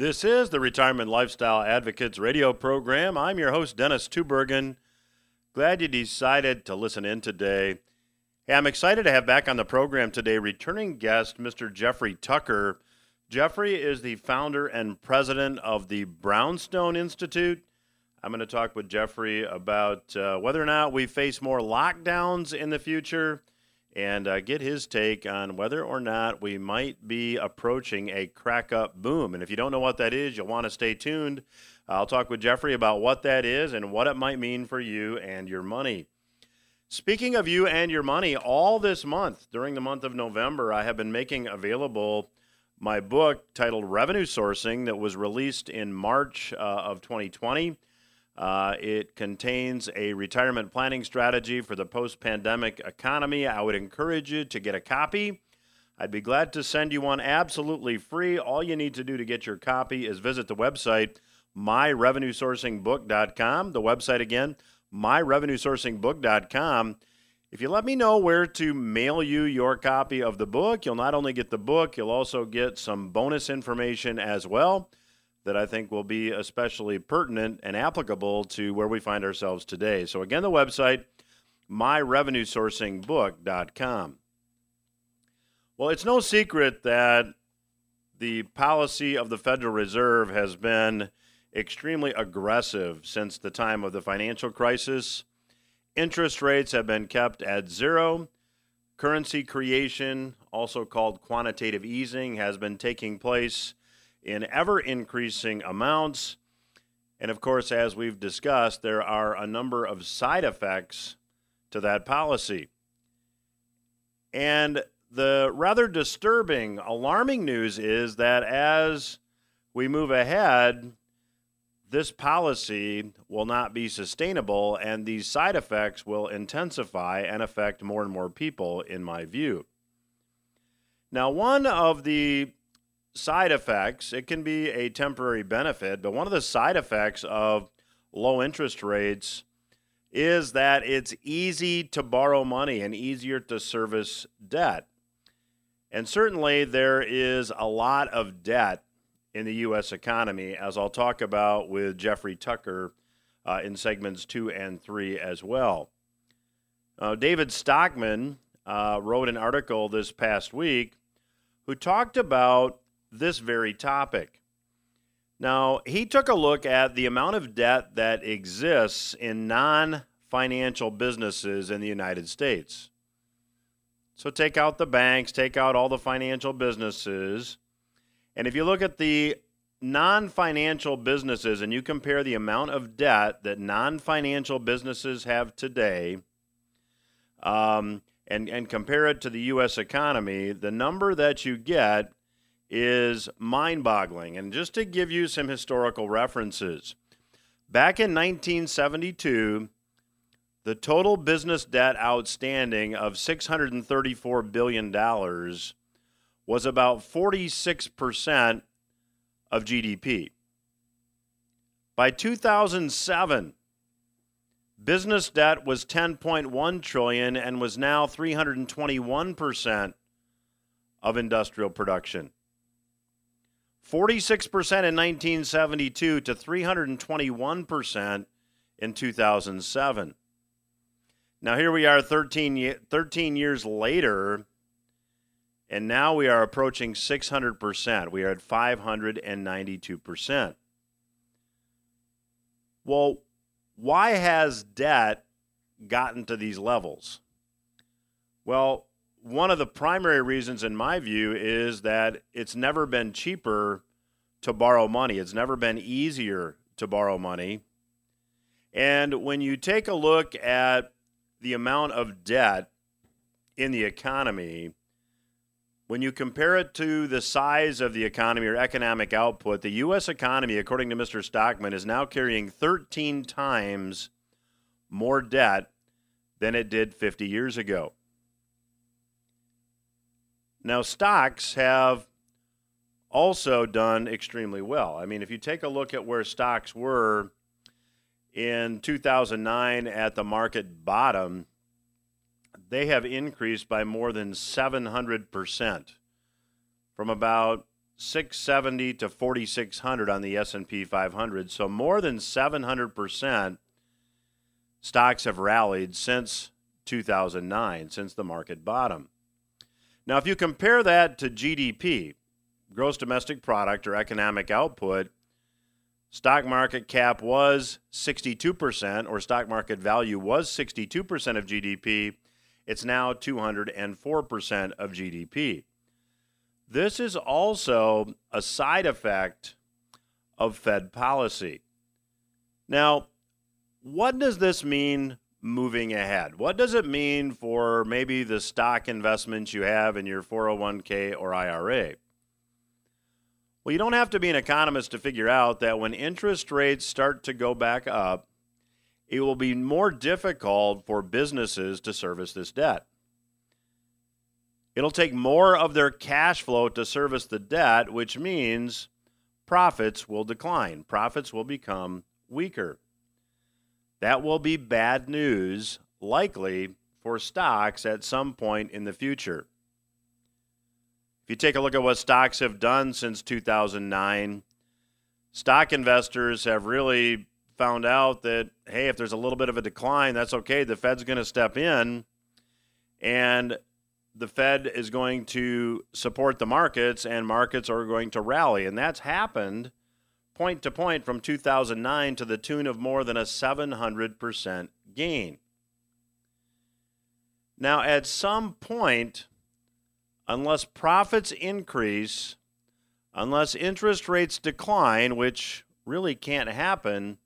This is the Retirement Lifestyle Advocates radio program. I'm your host, Dennis Tubbergen. Glad you decided to listen in today. Hey, I'm excited to have back on the program today returning guest, Mr. Jeffrey Tucker. Jeffrey is the founder and president of the Brownstone Institute. I'm going to talk with Jeffrey about uh, whether or not we face more lockdowns in the future and uh, get his take on whether or not we might be approaching a crack up boom. And if you don't know what that is, you'll want to stay tuned. I'll talk with Jeffrey about what that is and what it might mean for you and your money. Speaking of you and your money, all this month, during the month of November, I have been making available my book titled Revenue Sourcing that was released in March uh, of 2020. Uh, it contains a retirement planning strategy for the post pandemic economy. I would encourage you to get a copy. I'd be glad to send you one absolutely free. All you need to do to get your copy is visit the website, myrevenuesourcingbook.com. The website again, myrevenuesourcingbook.com. If you let me know where to mail you your copy of the book, you'll not only get the book, you'll also get some bonus information as well that I think will be especially pertinent and applicable to where we find ourselves today. So, again, the website, myrevenuesourcingbook.com. Well, it's no secret that the policy of the Federal Reserve has been extremely aggressive since the time of the financial crisis. Interest rates have been kept at zero. Currency creation, also called quantitative easing, has been taking place in ever increasing amounts. And of course, as we've discussed, there are a number of side effects to that policy. And the rather disturbing, alarming news is that as we move ahead, this policy will not be sustainable, and these side effects will intensify and affect more and more people, in my view. Now, one of the side effects, it can be a temporary benefit, but one of the side effects of low interest rates is that it's easy to borrow money and easier to service debt. And certainly there is a lot of debt in the U.S. economy, as I'll talk about with Jeffrey Tucker uh, in segments two and three as well. Uh, David Stockman uh, wrote an article this past week who talked about this very topic. Now, he took a look at the amount of debt that exists in non financial businesses in the United States. So take out the banks, take out all the financial businesses. And if you look at the non financial businesses and you compare the amount of debt that non financial businesses have today um, and, and compare it to the U.S. economy, the number that you get is mind boggling. And just to give you some historical references, back in 1972, the total business debt outstanding of $634 billion was about 46% of GDP. By 2007, business debt was 10.1 trillion and was now 321% of industrial production. 46% in 1972 to 321% in 2007. Now, here we are 13, 13 years later, and now we are approaching 600%. We are at 592%. Well, why has debt gotten to these levels? Well, one of the primary reasons, in my view, is that it's never been cheaper to borrow money. It's never been easier to borrow money. And when you take a look at the amount of debt in the economy, when you compare it to the size of the economy or economic output, the U.S. economy, according to Mr. Stockman, is now carrying 13 times more debt than it did 50 years ago. Now, stocks have also done extremely well. I mean, if you take a look at where stocks were in 2009 at the market bottom, they have increased by more than 700% from about 670 to 4600 on the S&P 500. So more than 700% stocks have rallied since 2009, since the market bottom. Now if you compare that to GDP, gross domestic product or economic output, stock market cap was 62% or stock market value was 62% of GDP. It's now 204% of GDP. This is also a side effect of Fed policy. Now, what does this mean moving ahead? What does it mean for maybe the stock investments you have in your 401k or IRA? Well, you don't have to be an economist to figure out that when interest rates start to go back up, it will be more difficult for businesses to service this debt. It'll take more of their cash flow to service the debt, which means profits will decline. Profits will become weaker. That will be bad news, likely for stocks at some point in the future. If you take a look at what stocks have done since 2009, stock investors have really found out that, hey, if there's a little bit of a decline, that's okay. The Fed's going to step in. And the Fed is going to support the markets and markets are going to rally. And that's happened point to point from 2009 to the tune of more than a 700% gain. Now, at some point, unless profits increase, unless interest rates decline, which really can't happen,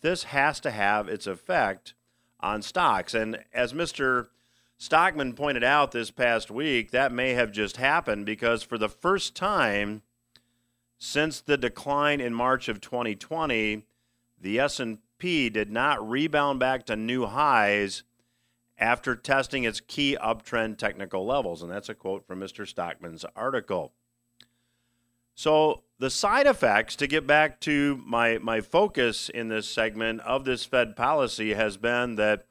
this has to have its effect on stocks. And as Mr. Stockman pointed out this past week that may have just happened because for the first time since the decline in March of 2020, the S&P did not rebound back to new highs after testing its key uptrend technical levels and that's a quote from Mr. Stockman's article. So, the side effects to get back to my my focus in this segment of this Fed policy has been that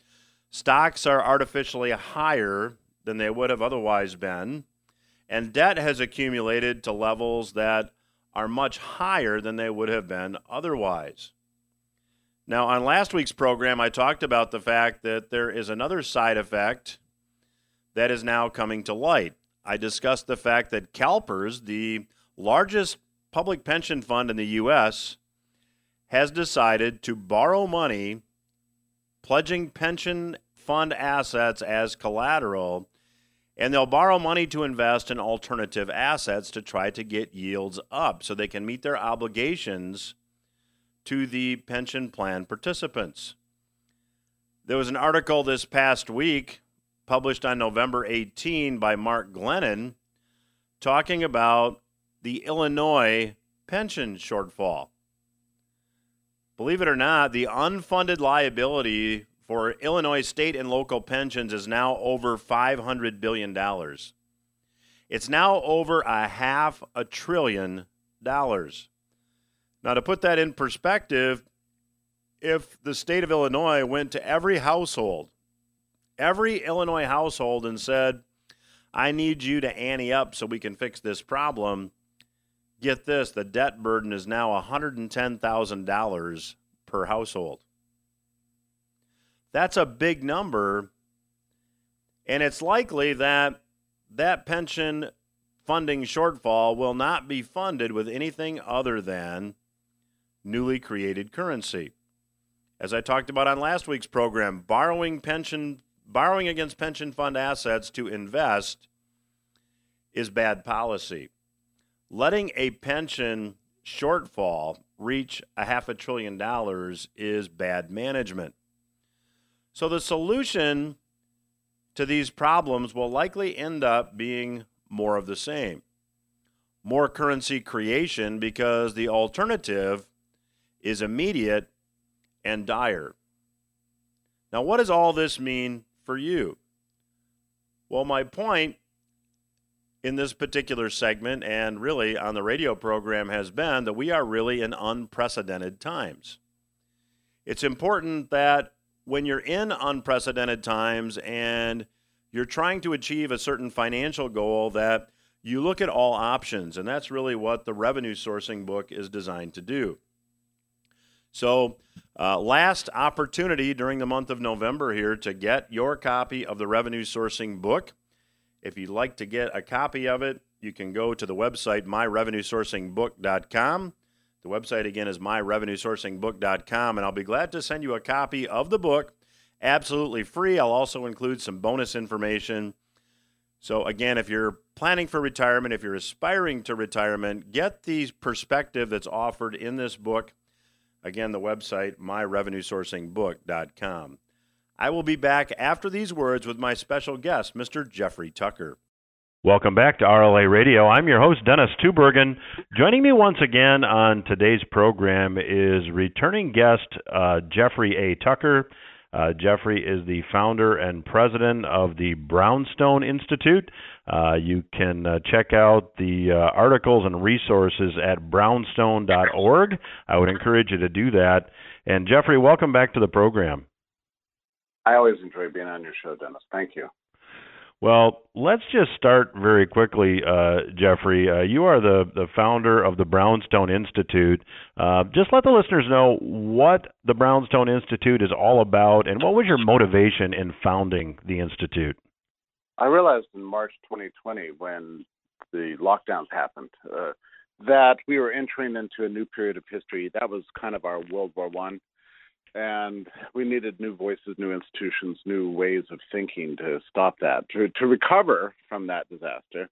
Stocks are artificially higher than they would have otherwise been, and debt has accumulated to levels that are much higher than they would have been otherwise. Now, on last week's program, I talked about the fact that there is another side effect that is now coming to light. I discussed the fact that CalPERS, the largest public pension fund in the U.S., has decided to borrow money pledging pension fund assets as collateral, and they'll borrow money to invest in alternative assets to try to get yields up so they can meet their obligations to the pension plan participants. There was an article this past week published on November 18 by Mark Glennon talking about the Illinois pension shortfall. Believe it or not, the unfunded liability for Illinois state and local pensions is now over $500 billion. It's now over a half a trillion dollars. Now, to put that in perspective, if the state of Illinois went to every household, every Illinois household, and said, I need you to ante up so we can fix this problem, get this the debt burden is now $110,000 per household. That's a big number. And it's likely that that pension funding shortfall will not be funded with anything other than newly created currency. As I talked about on last week's program, borrowing pension borrowing against pension fund assets to invest is bad policy letting a pension shortfall reach a half a trillion dollars is bad management. So the solution to these problems will likely end up being more of the same. More currency creation because the alternative is immediate and dire. Now, what does all this mean for you? Well, my point in this particular segment and really on the radio program has been that we are really in unprecedented times. It's important that when you're in unprecedented times and you're trying to achieve a certain financial goal that you look at all options, and that's really what the revenue sourcing book is designed to do. So, uh, last opportunity during the month of November here to get your copy of the revenue sourcing book. If you'd like to get a copy of it, you can go to the website myrevenuesourcingbook.com. The website again is myrevenuesourcingbook.com, and I'll be glad to send you a copy of the book absolutely free. I'll also include some bonus information. So, again, if you're planning for retirement, if you're aspiring to retirement, get the perspective that's offered in this book. Again, the website, myrevenuesourcingbook.com. I will be back after these words with my special guest, Mr. Jeffrey Tucker. Welcome back to RLA Radio. I'm your host, Dennis Tubbergen. Joining me once again on today's program is returning guest uh, Jeffrey A. Tucker. Uh, Jeffrey is the founder and president of the Brownstone Institute. Uh, you can uh, check out the uh, articles and resources at brownstone.org. I would encourage you to do that. And Jeffrey, welcome back to the program. I always enjoy being on your show, Dennis. Thank you. Well, let's just start very quickly, uh, Jeffrey. Uh, you are the, the founder of the Brownstone Institute. Uh, just let the listeners know what the Brownstone Institute is all about and what was your motivation in founding the Institute? I realized in March 2020, when the lockdowns happened, uh, that we were entering into a new period of history. That was kind of our World War One and we needed new voices, new institutions, new ways of thinking to stop that, to to recover from that disaster,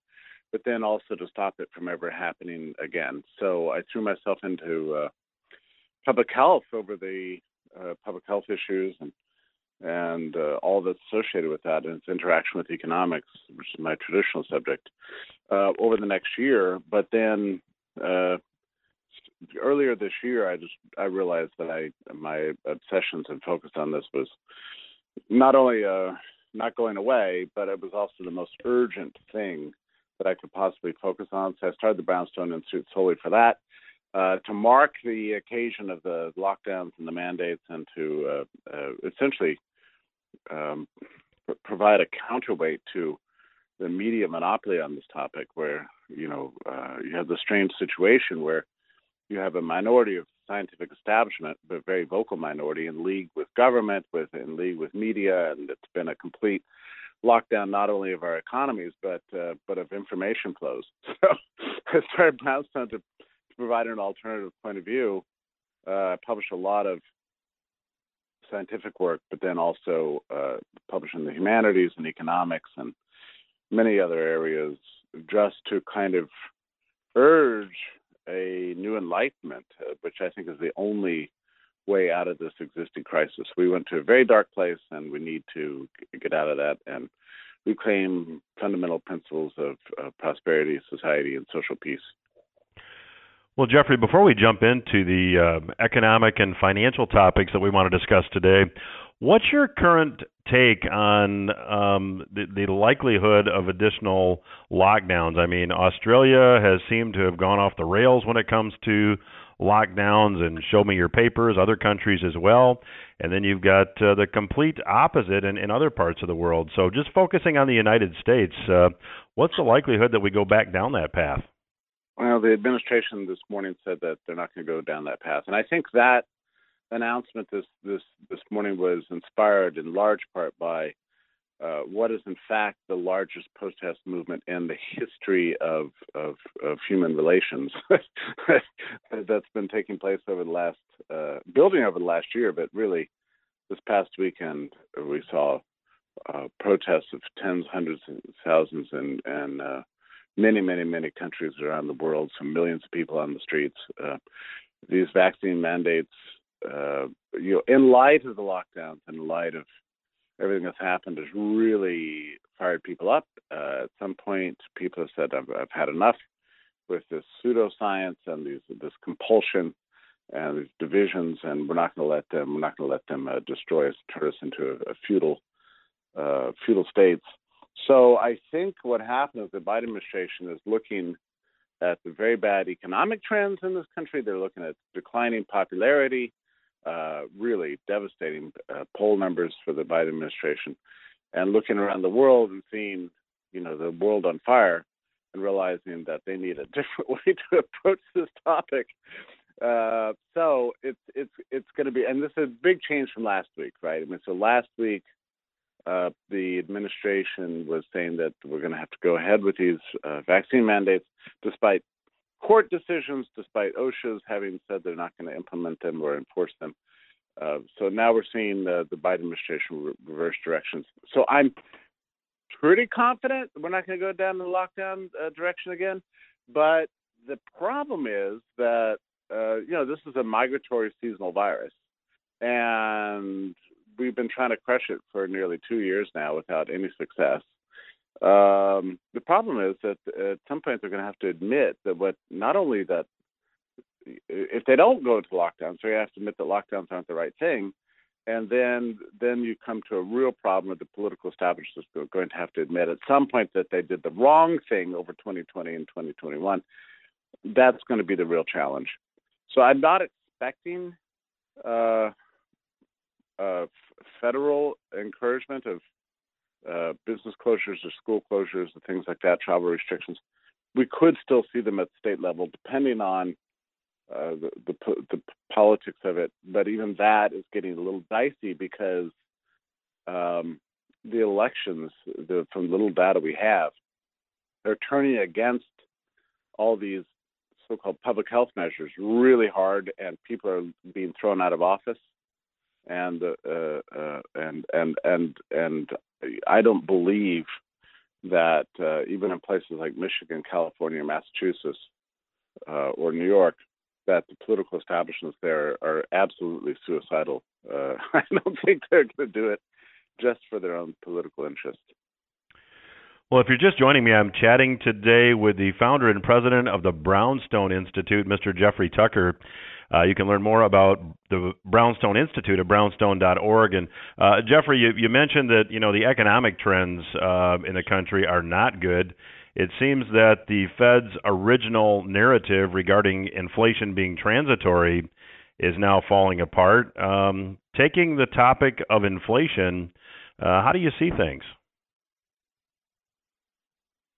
but then also to stop it from ever happening again. So I threw myself into uh, public health over the uh, public health issues and and uh, all that's associated with that and its interaction with economics, which is my traditional subject, uh, over the next year. But then uh, earlier this year, I just I realized that I my obsessions and focus on this was not only uh, not going away, but it was also the most urgent thing that I could possibly focus on. So I started the Brownstone Institute solely for that, uh, to mark the occasion of the lockdowns and the mandates, and to uh, uh, essentially um, provide a counterweight to the media monopoly on this topic, where you know uh, you have the strange situation where you have a minority of scientific establishment, but a very vocal minority in league with government, with in league with media, and it's been a complete lockdown not only of our economies but uh, but of information flows. So I started Brownstone to, to provide an alternative point of view. Uh, I published a lot of scientific work, but then also uh, published in the humanities and economics and many other areas, just to kind of urge a new enlightenment, uh, which I think is the only way out of this existing crisis. We went to a very dark place, and we need to get out of that and reclaim fundamental principles of, prosperity, society, and social peace. Well, Jeffrey, before we jump into the uh, economic and financial topics that we want to discuss today, what's your current take on um, the, the likelihood of additional lockdowns? I mean, Australia has seemed to have gone off the rails when it comes to lockdowns and show me your papers, other countries as well. And then you've got uh, the complete opposite in, in other parts of the world. So just focusing on the United States, uh, what's the likelihood that we go back down that path? Well, the administration this morning said that they're not going to go down that path. And I think that announcement this this this morning was inspired in large part by uh, what is in fact the largest protest movement in the history of of, of human relations that's been taking place over the last uh, building over the last year, but really this past weekend we saw uh, protests of tens, hundreds, of thousands, and and uh, many, many, many countries around the world, some millions of people on the streets. Uh, these vaccine mandates uh, you know, in light of the lockdowns, in light of everything that's happened, has really fired people up. Uh, at some point, people have said, "I've, I've had enough with this pseudoscience and these, this compulsion and these divisions, and we're not going to let them. We're not going to let them uh, destroy us, turn us into a, a feudal, uh, feudal states." So I think what happened is the Biden administration is looking at the very bad economic trends in this country. They're looking at declining popularity uh, really devastating uh, poll numbers for the Biden administration, and looking around the world and seeing, you know, the world on fire, and realizing that they need a different way to approach this topic. Uh, so it's it's it's going to be, and this is a big change from last week, right? I mean, so last week uh, the administration was saying that we're going to have to go ahead with these uh, vaccine mandates, despite court decisions, despite OSHA's having said they're not going to implement them or enforce them. Uh, so now we're seeing the, the Biden administration re- reverse directions. So I'm pretty confident we're not going to go down the lockdown uh, direction again. But the problem is that uh, you know this is a migratory seasonal virus, and we've been trying to crush it for nearly two years now without any success. Um, the problem is that at some point they're going to have to admit that what not only that if they don't go into lockdown, so you have to admit that lockdowns aren't the right thing, and then then you come to a real problem with the political establishment is going to have to admit at some point that they did the wrong thing over 2020 and 2021. That's going to be the real challenge. So I'm not expecting uh, uh, federal encouragement of uh, business closures or school closures and things like that, travel restrictions. We could still see them at state level, depending on uh, the, the, the politics of it. But even that is getting a little dicey because um, the elections, the, from little data we have, they're turning against all these so-called public health measures really hard, and people are being thrown out of office and uh, uh, and and and and I don't believe that uh, even in places like Michigan, California, Massachusetts, uh, or New York, that the political establishments there are absolutely suicidal. Uh, I don't think they're going to do it just for their own political interest. Well, if you're just joining me, I'm chatting today with the founder and president of the Brownstone Institute, Mr. Jeffrey Tucker. Uh, you can learn more about the Brownstone Institute at brownstone.org. And uh, Jeffrey, you, you, mentioned that you know the economic trends uh, in the country are not good. It seems that the Fed's original narrative regarding inflation being transitory is now falling apart. Um, taking the topic of inflation, uh, how do you see things?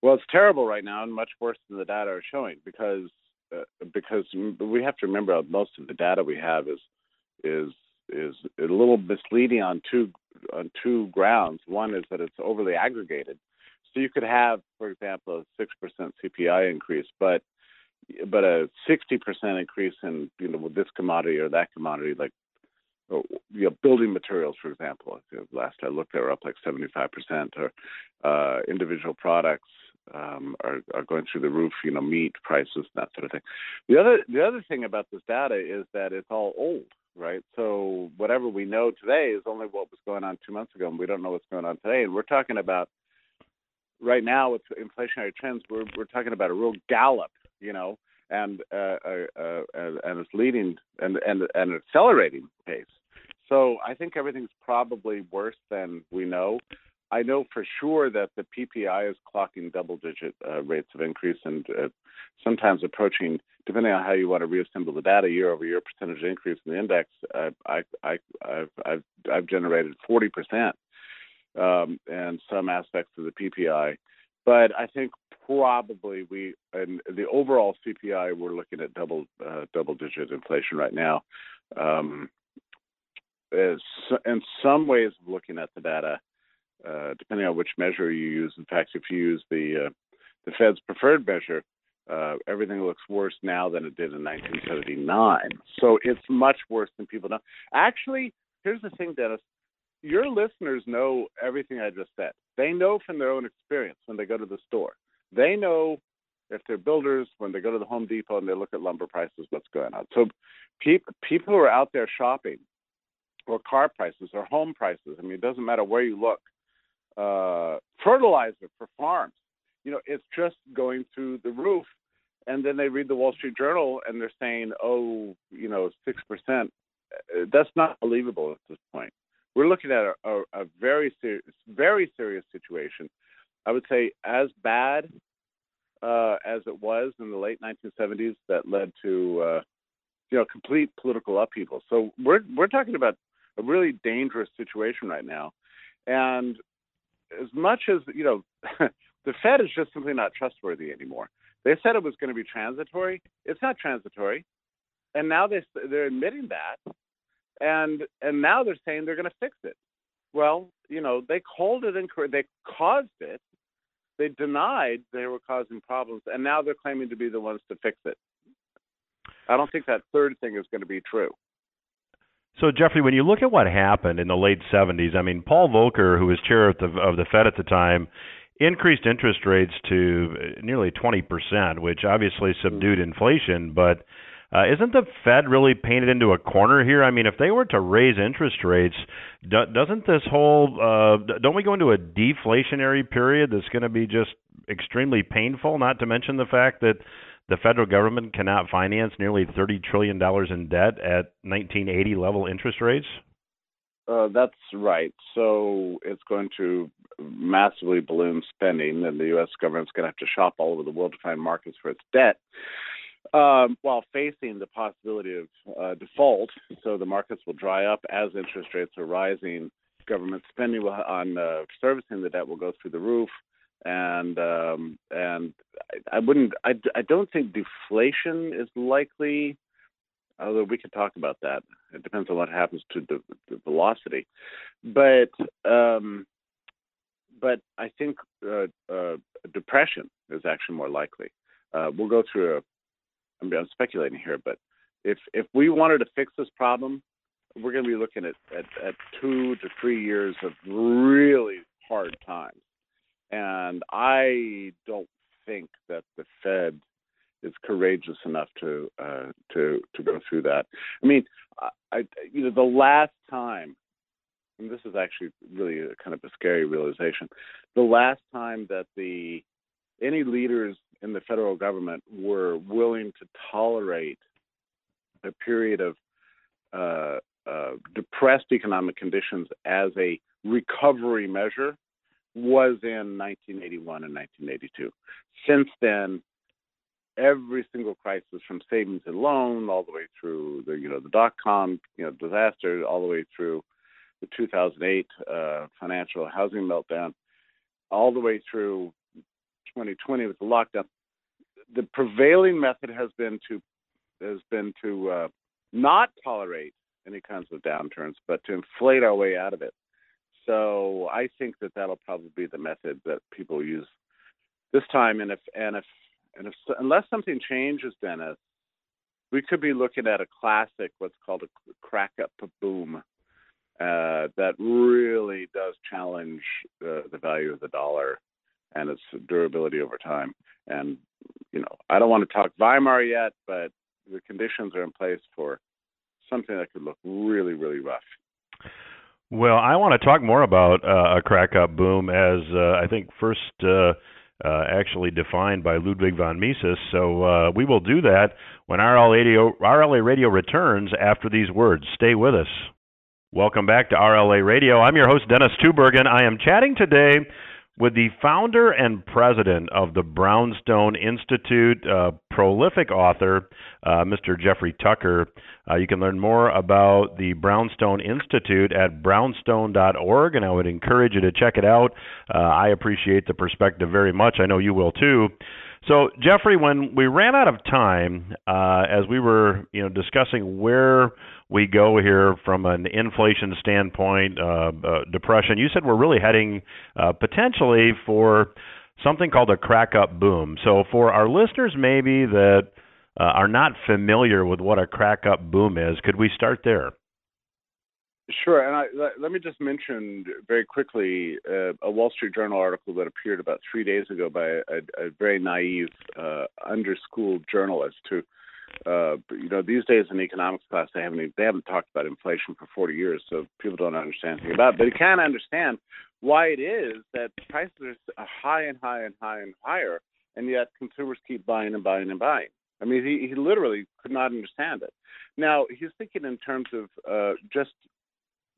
Well, it's terrible right now, and much worse than the data are showing because uh, because we have to remember most of the data we have is is is a little misleading on two on two grounds. One is that it's overly aggregated, so you could have, for example, a six percent CPI increase, but but a sixty percent increase in you know this commodity or that commodity, like you know, building materials, for example. Last I looked, they were up like seventy five percent, or uh, individual products um, are, are going through the roof. You know, meat prices, that sort of thing. The other the other thing about this data is that it's all old, right? So whatever we know today is only what was going on two months ago, and we don't know what's going on today. And we're talking about right now with inflationary trends, we're we're talking about a real gallop, you know, and uh, uh, uh, and it's leading and and and accelerating pace. So I think everything's probably worse than we know. I know for sure that the PPI is clocking double-digit uh, rates of increase and uh, sometimes approaching, depending on how you want to reassemble the data, year-over-year percentage increase in the index. Uh, I, I, I've, I've, I've generated 40 percent um, and some aspects of the PPI, but I think probably we and the overall CPI we're looking at double uh, double-digit inflation right now. Um, is in some ways of looking at the data uh, depending on which measure you use. In fact, if you use the uh, the Fed's preferred measure, uh, everything looks worse now than it did in 1979. So it's much worse than people know. Actually, here's the thing, Dennis. Your listeners know everything I just said. They know from their own experience when they go to the store. They know if they're builders when they go to the Home Depot and they look at lumber prices, what's going on. So pe- people who are out there shopping, or car prices, or home prices. I mean, it doesn't matter where you look uh, fertilizer for farms. You know, it's just going through the roof. And then they read the Wall Street Journal and they're saying, oh, you know, 6%. That's not believable at this point. We're looking at a, a, a very serious, very serious situation. I would say as bad uh, as it was in the late 1970s that led to, uh, you know, complete political upheaval. So we're we're talking about a really dangerous situation right now, and as much as you know, The Fed is just simply not trustworthy anymore. They said it was going to be transitory. It's not transitory, and now they they're admitting that, and and now they're saying they're going to fix it. Well, you know, they called it incorrect. They caused it. They denied they were causing problems, and now they're claiming to be the ones to fix it. I don't think that third thing is going to be true. So, Jeffrey, when you look at what happened in the late 70s, I mean, Paul Volcker, who was chair of the, of the Fed at the time, increased interest rates to nearly 20%, which obviously subdued inflation. But uh, isn't the Fed really painted into a corner here? I mean, if they were to raise interest rates, do, doesn't this whole uh, don't we go into a deflationary period that's going to be just extremely painful? Not to mention the fact that the federal government cannot finance nearly $30 trillion in debt at 1980 level interest rates? Uh, that's right. So it's going to massively balloon spending, and the U.S. government's going to have to shop all over the world to find markets for its debt, um, while facing the possibility of uh, default. So the markets will dry up as interest rates are rising. Government spending will, on uh, servicing the debt will go through the roof and um, and I, I wouldn't I, I don't think deflation is likely although we could talk about that. It depends on what happens to the, the velocity. But um, but I think uh, uh, depression is actually more likely. Uh, we'll go through a I mean, I'm speculating here but if if we wanted to fix this problem we're going to be looking at, at, at two to three years of really hard times and I don't think that the Fed is courageous enough to uh, to to go through that. I mean, I, you know the last time, and this is actually really a kind of a scary realization. The last time that the any leaders in the federal government were willing to tolerate a period of uh, uh, depressed economic conditions as a recovery measure was in 1981 and 1982. Since then, every single crisis from savings and loan all the way through the you know the dot com you know disaster all the way through the 2008 uh, financial housing meltdown all the way through 2020 with the lockdown the prevailing method has been to has been to uh, not tolerate any kinds of downturns but to inflate our way out of it so I think that that'll probably be the method that people use this time. And if and if and if unless something changes, Dennis, we could be looking at a classic, what's called a crack up boom, uh, that really does challenge uh, the value of the dollar and its durability over time. And you know, I don't want to talk Weimar yet, but the conditions are in place for something that could look really, really rough. Well, I want to talk more about uh, a crack up boom as uh, I think first uh, uh, actually defined by Ludwig von Mises. So uh, we will do that when RLA Radio, RLA Radio returns after these words. Stay with us. Welcome back to RLA Radio. I'm your host, Dennis Tubbergen. I am chatting today with the founder and president of the Brownstone Institute, uh, prolific author, uh, Mr. Jeffrey Tucker. Uh, you can learn more about the Brownstone Institute at brownstone.org, and I would encourage you to check it out. Uh, I appreciate the perspective very much. I know you will too. So, Jeffrey, when we ran out of time, uh, as we were, you know, discussing where we go here from an inflation standpoint, uh, uh, depression. You said we're really heading uh, potentially for something called a crack up boom. So, for our listeners maybe that uh, are not familiar with what a crack up boom is, could we start there? Sure, and I, let, me just mention very quickly uh, a Wall Street Journal article that appeared about three days ago by a, a very naive, uh, underschooled journalist who uh, you know, these days in economics class, they haven't they haven't talked about inflation for 40 years, so people don't understand anything about it. But you can understand why it is that prices are high and high and high and higher, and yet consumers keep buying and buying and buying. I mean, he, he literally could not understand it. Now he's thinking in terms of uh, just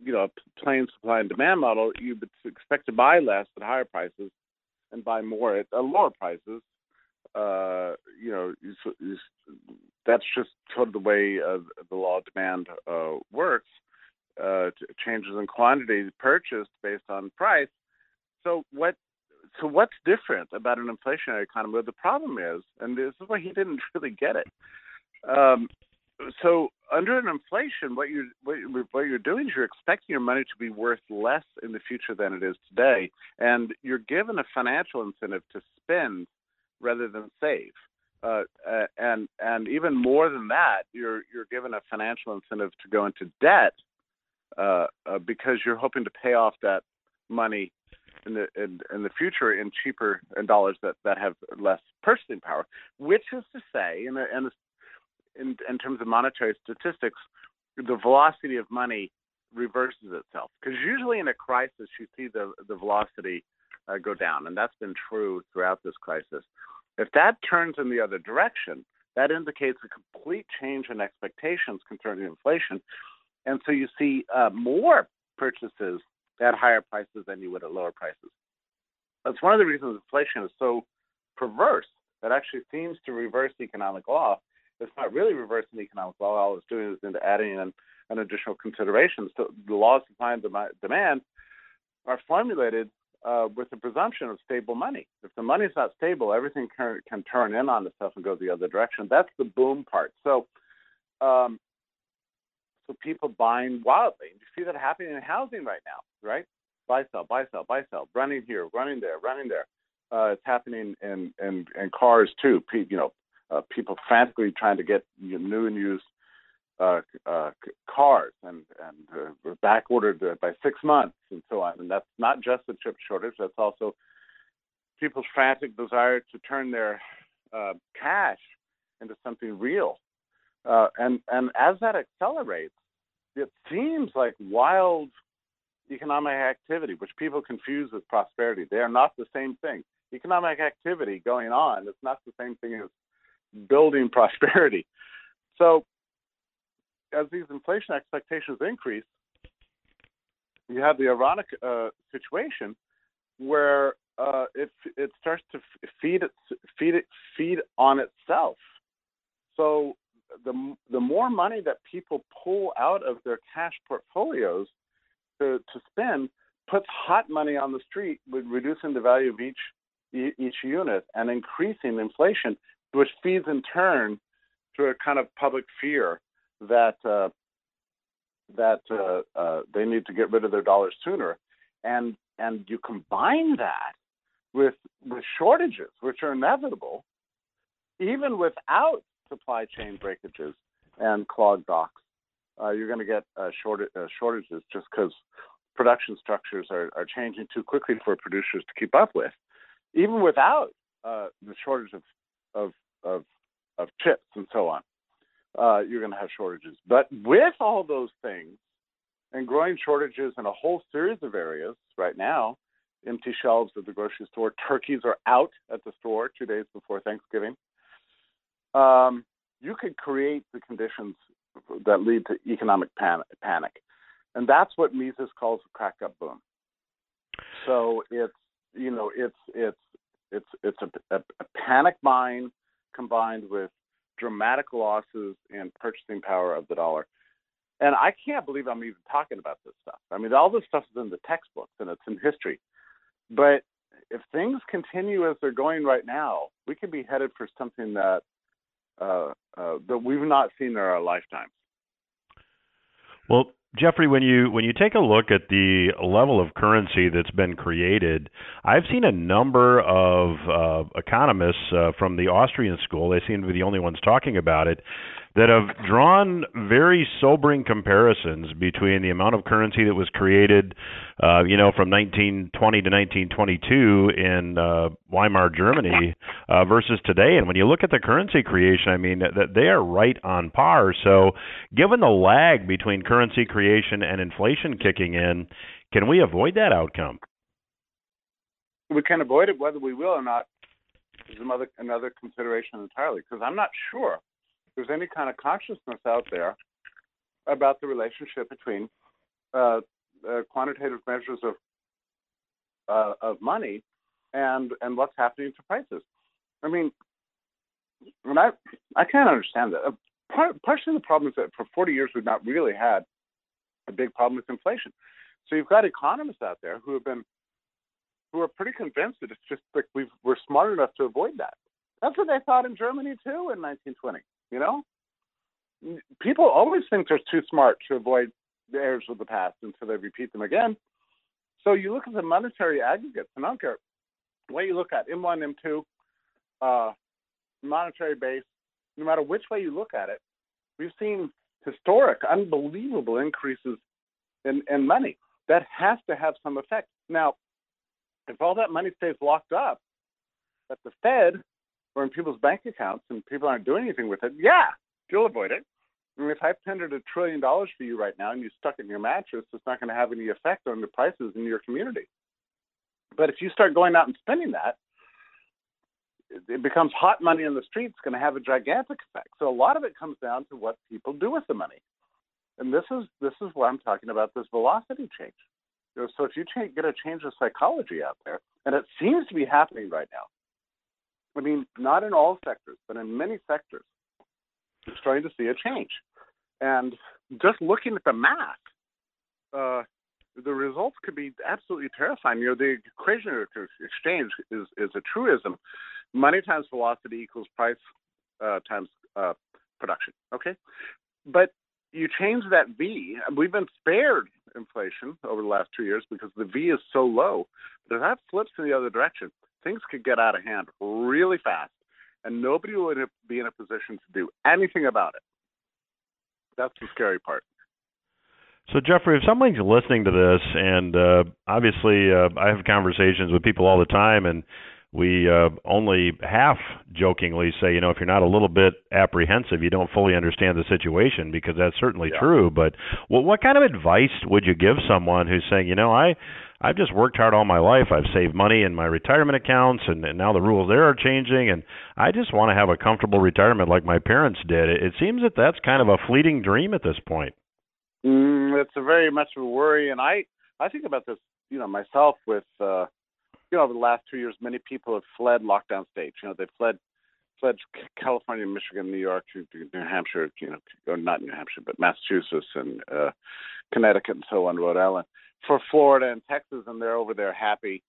you know plain supply and demand model. You would expect to buy less at higher prices and buy more at uh, lower prices uh, you know, that's just sort of the way uh, the law of demand uh, works. Uh, changes in quantity purchased based on price. So what? so what's different about an inflationary economy? Well, the problem is, and this is why he didn't really get it. Um, so under an inflation, what you're what, what you're doing is you're expecting your money to be worth less in the future than it is today, and you're given a financial incentive to spend rather than save. Uh, and and even more than that, you're you're given a financial incentive to go into debt uh, uh, because you're hoping to pay off that money in the in, in the future in cheaper in dollars that that have less purchasing power. Which is to say, in, a, in, a, in in terms of monetary statistics, the velocity of money reverses itself because usually in a crisis you see the the velocity uh, go down, and that's been true throughout this crisis. If that turns in the other direction, that indicates a complete change in expectations concerning inflation, and so you see uh, more purchases at higher prices than you would at lower prices. That's one of the reasons inflation is so perverse. That actually seems to reverse economic law. It's not really reversing economic law. All it's doing is into adding an, an additional consideration. So the laws of supply and demand are formulated uh, with the presumption of stable money. If the money is not stable, everything can, can turn in on itself and go the other direction. That's the boom part. So, um, so people buying wildly. You see that happening in housing right now, right? Buy, sell, buy, sell, buy, sell, running here, running there, running there. Uh, it's happening in, in, in cars too. you know, uh, people frantically trying to get new and used uh, uh, cars and and uh, back ordered by six months and so on. And that's not just the chip shortage. That's also people's frantic desire to turn their uh, cash into something real. Uh, and and as that accelerates, it seems like wild economic activity, which people confuse with prosperity. They are not the same thing. Economic activity going on is not the same thing as building prosperity. So as these inflation expectations increase, you have the ironic uh, situation where uh, it it starts to feed it feed it feed on itself. So the the more money that people pull out of their cash portfolios to to spend puts hot money on the street, reducing the value of each each unit and increasing inflation, which feeds in turn to a kind of public fear that uh, that uh, uh, they need to get rid of their dollars sooner, and and you combine that with with shortages, which are inevitable, even without supply chain breakages and clogged docks, uh, you're going to get uh, short, uh, shortages just because production structures are, are changing too quickly for producers to keep up with, even without the shortage of, of of of chips and so on uh, you're going to have shortages. But with all those things and growing shortages in a whole series of areas right now, empty shelves at the grocery store, turkeys are out at the store two days before Thanksgiving. Um, you could create the conditions that lead to economic pan- panic. And that's what Mises calls a crack up boom. So it's you know it's it's it's it's a, a, a panic buying combined with dramatic losses in purchasing power of the dollar. And I can't believe I'm even talking about this stuff. I mean, all this stuff is in the textbooks and it's in history. But if things continue as they're going right now, we could be headed for something that uh, uh, that we've not seen in our lifetimes. Well, Jeffrey, when you when you take a look at the level of currency that's been created, I've seen a number of uh, economists uh, from the Austrian school. They seem to be the only ones talking about it that have drawn very sobering comparisons between the amount of currency that was created, uh, you know, from 1920 to 1922 in uh, Weimar Germany uh, versus today. And when you look at the currency creation, I mean, that they are right on par. So, given the lag between currency creation and inflation kicking in, can we avoid that outcome? We can avoid it, whether we will or not is another another consideration entirely. Because I'm not sure there's any kind of consciousness out there about the relationship between uh, uh, quantitative measures of uh, of money and and what's happening to prices. I mean, I I can't understand that. Uh, part, partially the problem is that for 40 years we've not really had a big problem with inflation. So you've got economists out there who have been who are pretty convinced that it's just like we we're smart enough to avoid that. That's what they thought in Germany too in 1920. You know, people always think they're too smart to avoid the errors of the past until they repeat them again. So you look at the monetary aggregates, and I don't care what you look at, M1, M2, uh, monetary base, no matter which way you look at it, we've seen historic, unbelievable increases in, in money. That has to have some effect. Now, if all that money stays locked up at the Fed or in people's bank accounts and people aren't doing anything with it, yeah, you'll avoid it. I mean, if I tendered a trillion dollars for you right now and you stuck it in your mattress, it's not going to have any effect on the prices in your community. But if you start going out and spending that, it becomes hot money in the streets, going to have a gigantic effect. So a lot of it comes down to what people do with the money, and this is this is what I'm talking about this velocity change. So if you change, get a change of psychology out there, and it seems to be happening right now. I mean, not in all sectors, but in many sectors, you're starting to see a change. And just looking at the math, uh, the results could be absolutely terrifying. You know, the equation of exchange is, is a truism. Money times velocity equals price uh, times uh, production. Okay, but you change that V. We've been spared inflation over the last two years because the V is so low. But if that flips in the other direction, things could get out of hand really fast, and nobody would be in a position to do anything about it. That's the scary part. So Jeffrey, if someone's listening to this, and uh, obviously uh, I have conversations with people all the time, and we uh, only half jokingly say, you know, if you're not a little bit apprehensive, you don't fully understand the situation because that's certainly yeah. true. But well, what kind of advice would you give someone who's saying, you know, I I've just worked hard all my life. I've saved money in my retirement accounts, and, and now the rules there are changing, and I just want to have a comfortable retirement like my parents did. It, it seems that that's kind of a fleeting dream at this point. Mm, it's a very much of a worry, and I I think about this, you know, myself with. uh you know, over the last two years, many people have fled lockdown states. You know, they've fled fled California, Michigan, New York, New Hampshire, you know, or not New Hampshire, but Massachusetts and uh, Connecticut and so on, Rhode Island, for Florida and Texas, and they're over there happy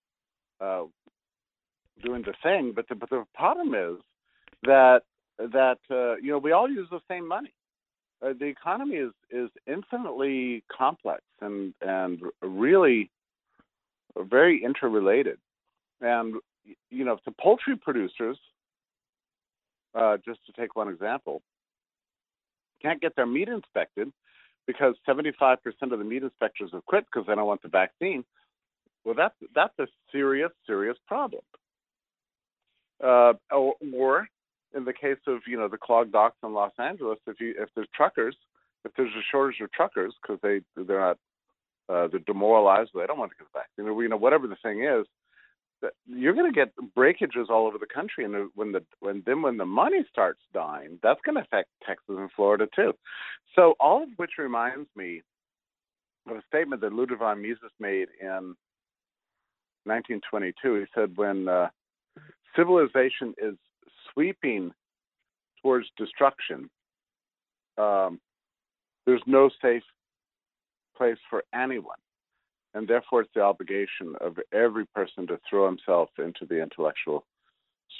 uh, doing the thing. But the but the problem is that that uh, you know we all use the same money. Uh, the economy is is infinitely complex and and really very interrelated. And you know, the poultry producers, uh, just to take one example, can't get their meat inspected because 75% of the meat inspectors have quit because they don't want the vaccine. Well, that's that's a serious, serious problem. Uh, or, or in the case of you know the clogged docks in Los Angeles, if you if there's truckers, if there's a shortage of truckers because they they're not uh, they're demoralized, they don't want to get the vaccine, or you know whatever the thing is, you're going to get breakages all over the country, and when the when then when the money starts dying, that's going to affect Texas and Florida too. So all of which reminds me of a statement that Ludwig Mises made in 1922. He said, "When uh, civilization is sweeping towards destruction, um, there's no safe place for anyone." And therefore it's the obligation of every person to throw himself into the intellectual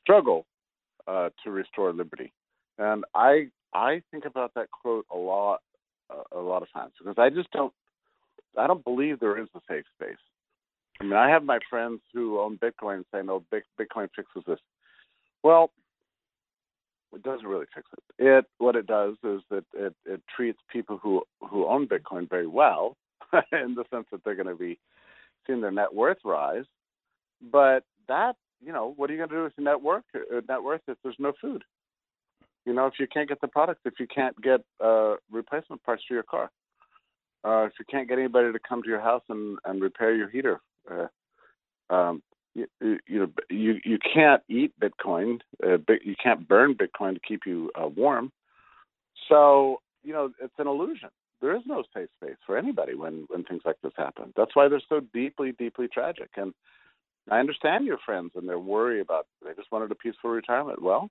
struggle uh, to restore liberty. And I I think about that quote a lot a lot of times because I just don't I don't believe there is a safe space. I mean, I have my friends who own Bitcoin say, "No, Bitcoin fixes this." Well, it doesn't really fix it. It what it does is that it, it treats people who who own Bitcoin very well, in the sense that they're going to be seeing their net worth rise. But that, you know, what are you going to do with your net worth? Uh, net worth if there's no food. You know, if you can't get the product, if you can't get uh, replacement parts for your car, uh, if you can't get anybody to come to your house and, and repair your heater, uh, um, you, you know, you you can't eat Bitcoin. Uh, you can't burn Bitcoin to keep you uh, warm. So you know, it's an illusion there is no safe space for anybody when when things like this happen. That's why they're so deeply, deeply tragic. And I understand your friends and their worry about they just wanted a peaceful retirement. Well,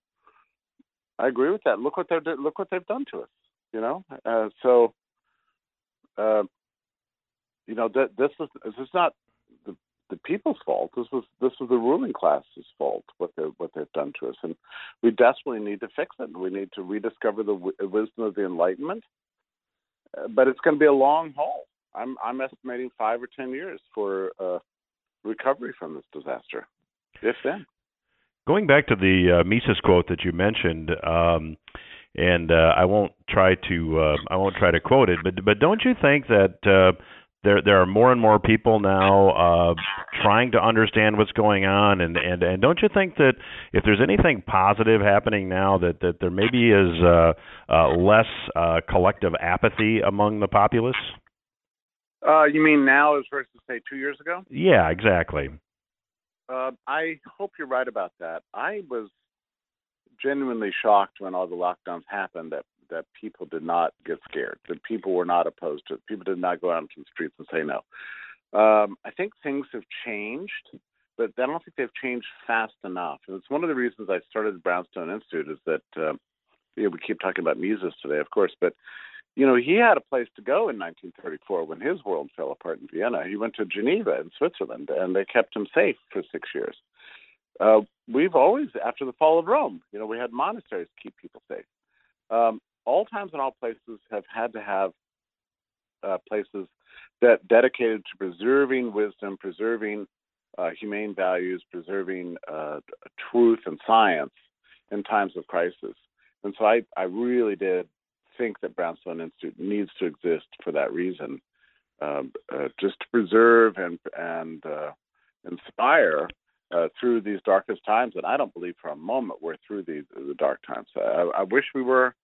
I agree with that. Look what they're look what they've done to us. You know, uh, so uh, you know th- this is this is not the the people's fault. This was this was the ruling class's fault what they what they've done to us, and we desperately need to fix it. We need to rediscover the w- wisdom of the Enlightenment, but it's going to be a long haul. I'm I'm estimating five or ten years for uh, recovery from this disaster, if then. Going back to the uh, Mises quote that you mentioned, um, and uh, I won't try to uh, I won't try to quote it, but but don't you think that uh, there there are more and more people now uh, trying to understand what's going on, and, and and don't you think that if there's anything positive happening now, that that there maybe is uh, uh, less uh, collective apathy among the populace? Uh, you mean now as versus say two years ago? Yeah, exactly. Uh, I hope you're right about that. I was genuinely shocked when all the lockdowns happened that that people did not get scared, that people were not opposed to it, people did not go out into the streets and say no. Um, I think things have changed, but I don't think they've changed fast enough. And it's one of the reasons I started the Brownstone Institute is that uh, you know, we keep talking about Mises today, of course, but you know, he had a place to go in 1934 when his world fell apart in Vienna. He went to Geneva in Switzerland, and they kept him safe for six years. Uh, we've always, after the fall of Rome, you know, we had monasteries to keep people safe. Um, all times and all places have had to have uh, places that dedicated to preserving wisdom, preserving uh, humane values, preserving uh, truth and science in times of crisis. And so I, I really did think that Brownstone Institute needs to exist for that reason, um, uh, just to preserve and and uh, inspire uh, through these darkest times. And I don't believe for a moment we're through the the dark times. I, I wish we were,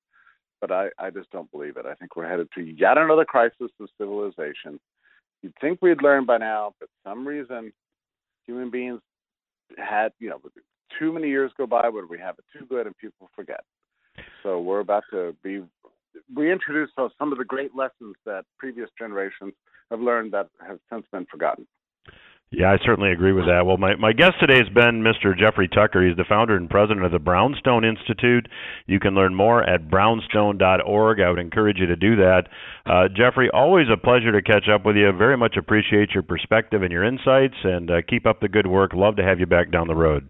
but I, I just don't believe it. I think we're headed to yet another crisis of civilization. You'd think we'd learn by now, but some reason human beings had, you know, too many years go by where we have it too good and people forget. So we're about to be reintroduce some of the great lessons that previous generations have learned that have since been forgotten. Yeah, I certainly agree with that. Well, my, my guest today has been Mr. Jeffrey Tucker. He's the founder and president of the Brownstone Institute. You can learn more at brownstone.org. I would encourage you to do that. Uh, Jeffrey, always a pleasure to catch up with you. Very much appreciate your perspective and your insights, and uh, keep up the good work. Love to have you back down the road.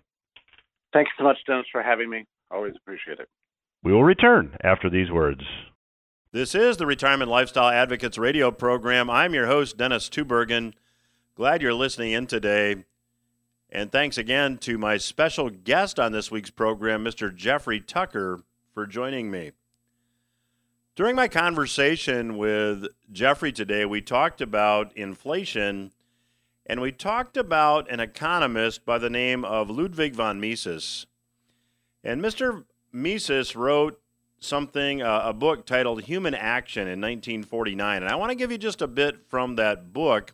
Thanks so much, Dennis, for having me. Always appreciate it. We will return after these words. This is the Retirement Lifestyle Advocates radio program. I'm your host, Dennis Tubbergen. Glad you're listening in today. And thanks again to my special guest on this week's program, Mr. Jeffrey Tucker, for joining me. During my conversation with Jeffrey today, we talked about inflation and we talked about an economist by the name of Ludwig von Mises. And Mr. Mises wrote something, uh, a book titled Human Action in 1949. And I want to give you just a bit from that book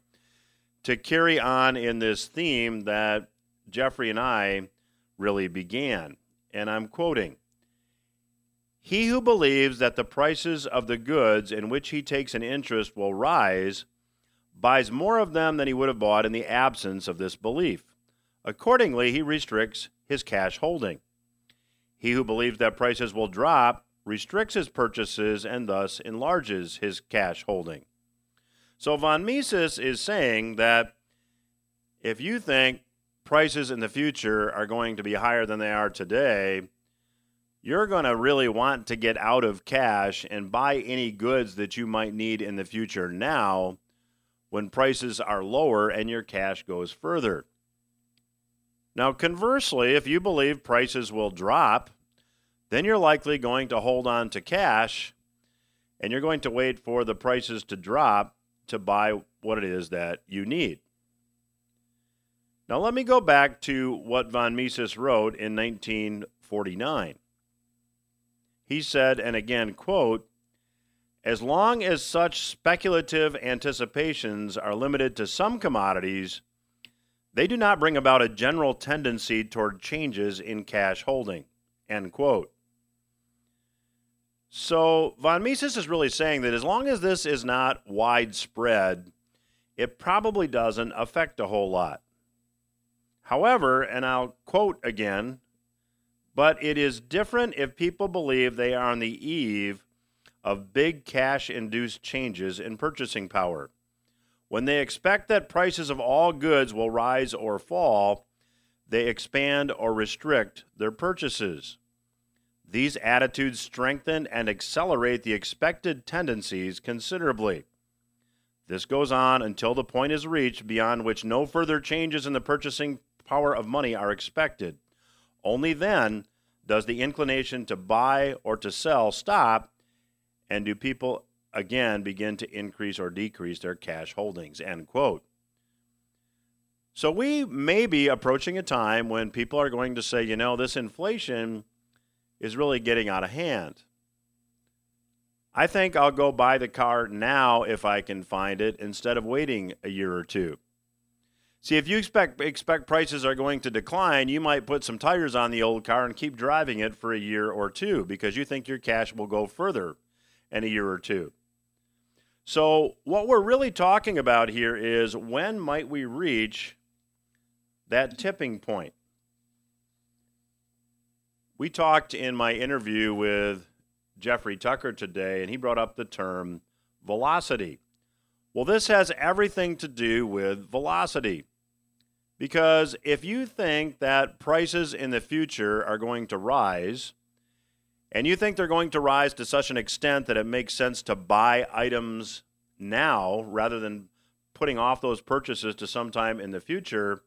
to carry on in this theme that Jeffrey and I really began. And I'm quoting He who believes that the prices of the goods in which he takes an interest will rise buys more of them than he would have bought in the absence of this belief. Accordingly, he restricts his cash holding. He who believes that prices will drop restricts his purchases and thus enlarges his cash holding. So von Mises is saying that if you think prices in the future are going to be higher than they are today, you're going to really want to get out of cash and buy any goods that you might need in the future now when prices are lower and your cash goes further. Now, conversely, if you believe prices will drop, then you're likely going to hold on to cash and you're going to wait for the prices to drop to buy what it is that you need. Now, let me go back to what von Mises wrote in 1949. He said, and again, quote, as long as such speculative anticipations are limited to some commodities, they do not bring about a general tendency toward changes in cash holding. End quote. So von Mises is really saying that as long as this is not widespread, it probably doesn't affect a whole lot. However, and I'll quote again, but it is different if people believe they are on the eve of big cash induced changes in purchasing power. When they expect that prices of all goods will rise or fall, they expand or restrict their purchases. These attitudes strengthen and accelerate the expected tendencies considerably. This goes on until the point is reached beyond which no further changes in the purchasing power of money are expected. Only then does the inclination to buy or to sell stop, and do people again begin to increase or decrease their cash holdings. End quote. So we may be approaching a time when people are going to say, you know, this inflation is really getting out of hand. I think I'll go buy the car now if I can find it instead of waiting a year or two. See, if you expect expect prices are going to decline, you might put some tires on the old car and keep driving it for a year or two because you think your cash will go further in a year or two. So, what we're really talking about here is when might we reach that tipping point? We talked in my interview with Jeffrey Tucker today, and he brought up the term velocity. Well, this has everything to do with velocity. Because if you think that prices in the future are going to rise, and you think they're going to rise to such an extent that it makes sense to buy items now rather than putting off those purchases to sometime in the future,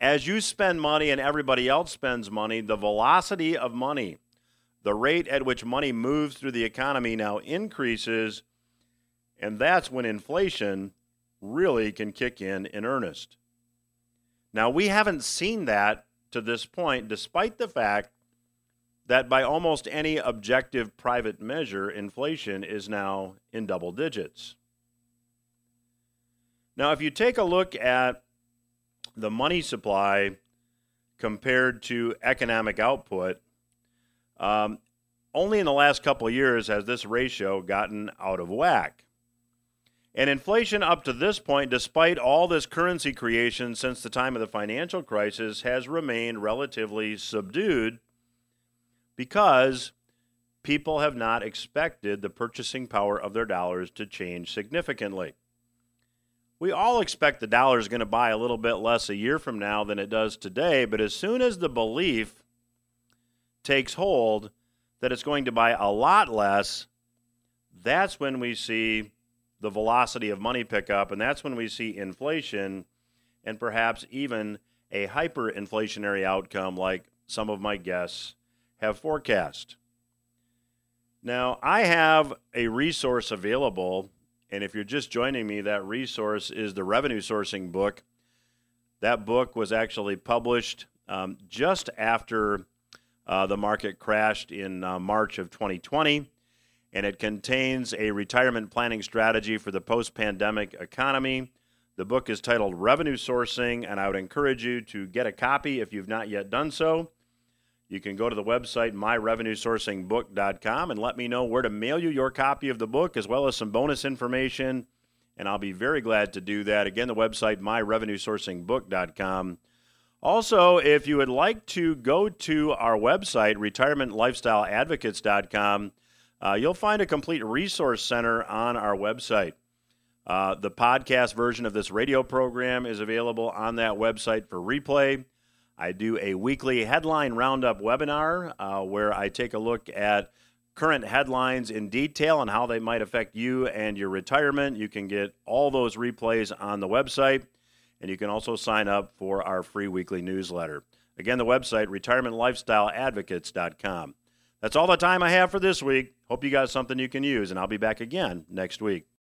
as you spend money and everybody else spends money, the velocity of money, the rate at which money moves through the economy now increases, and that's when inflation really can kick in in earnest. Now, we haven't seen that to this point, despite the fact that by almost any objective private measure, inflation is now in double digits. Now, if you take a look at the money supply compared to economic output, um, only in the last couple of years has this ratio gotten out of whack. And inflation up to this point, despite all this currency creation since the time of the financial crisis, has remained relatively subdued because people have not expected the purchasing power of their dollars to change significantly. We all expect the dollar is going to buy a little bit less a year from now than it does today, but as soon as the belief takes hold that it's going to buy a lot less, that's when we see the velocity of money pick up, and that's when we see inflation and perhaps even a hyperinflationary outcome like some of my guests have forecast. Now, I have a resource available, and if you're just joining me, that resource is the revenue sourcing book. That book was actually published um, just after uh, the market crashed in uh, March of 2020 and it contains a retirement planning strategy for the post pandemic economy. The book is titled Revenue Sourcing, and I would encourage you to get a copy if you've not yet done so. You can go to the website myrevenuesourcingbook.com and let me know where to mail you your copy of the book as well as some bonus information, and I'll be very glad to do that. Again, the website myrevenuesourcingbook.com. Also, if you would like to go to our website, retirementlifestyleadvocates.com, uh, you'll find a complete resource center on our website. Uh, the podcast version of this radio program is available on that website for replay. I do a weekly headline roundup webinar uh, where I take a look at current headlines in detail and how they might affect you and your retirement. You can get all those replays on the website, and you can also sign up for our free weekly newsletter. Again, the website, retirementlifestyleadvocates.com. That's all the time I have for this week. Hope you got something you can use, and I'll be back again next week.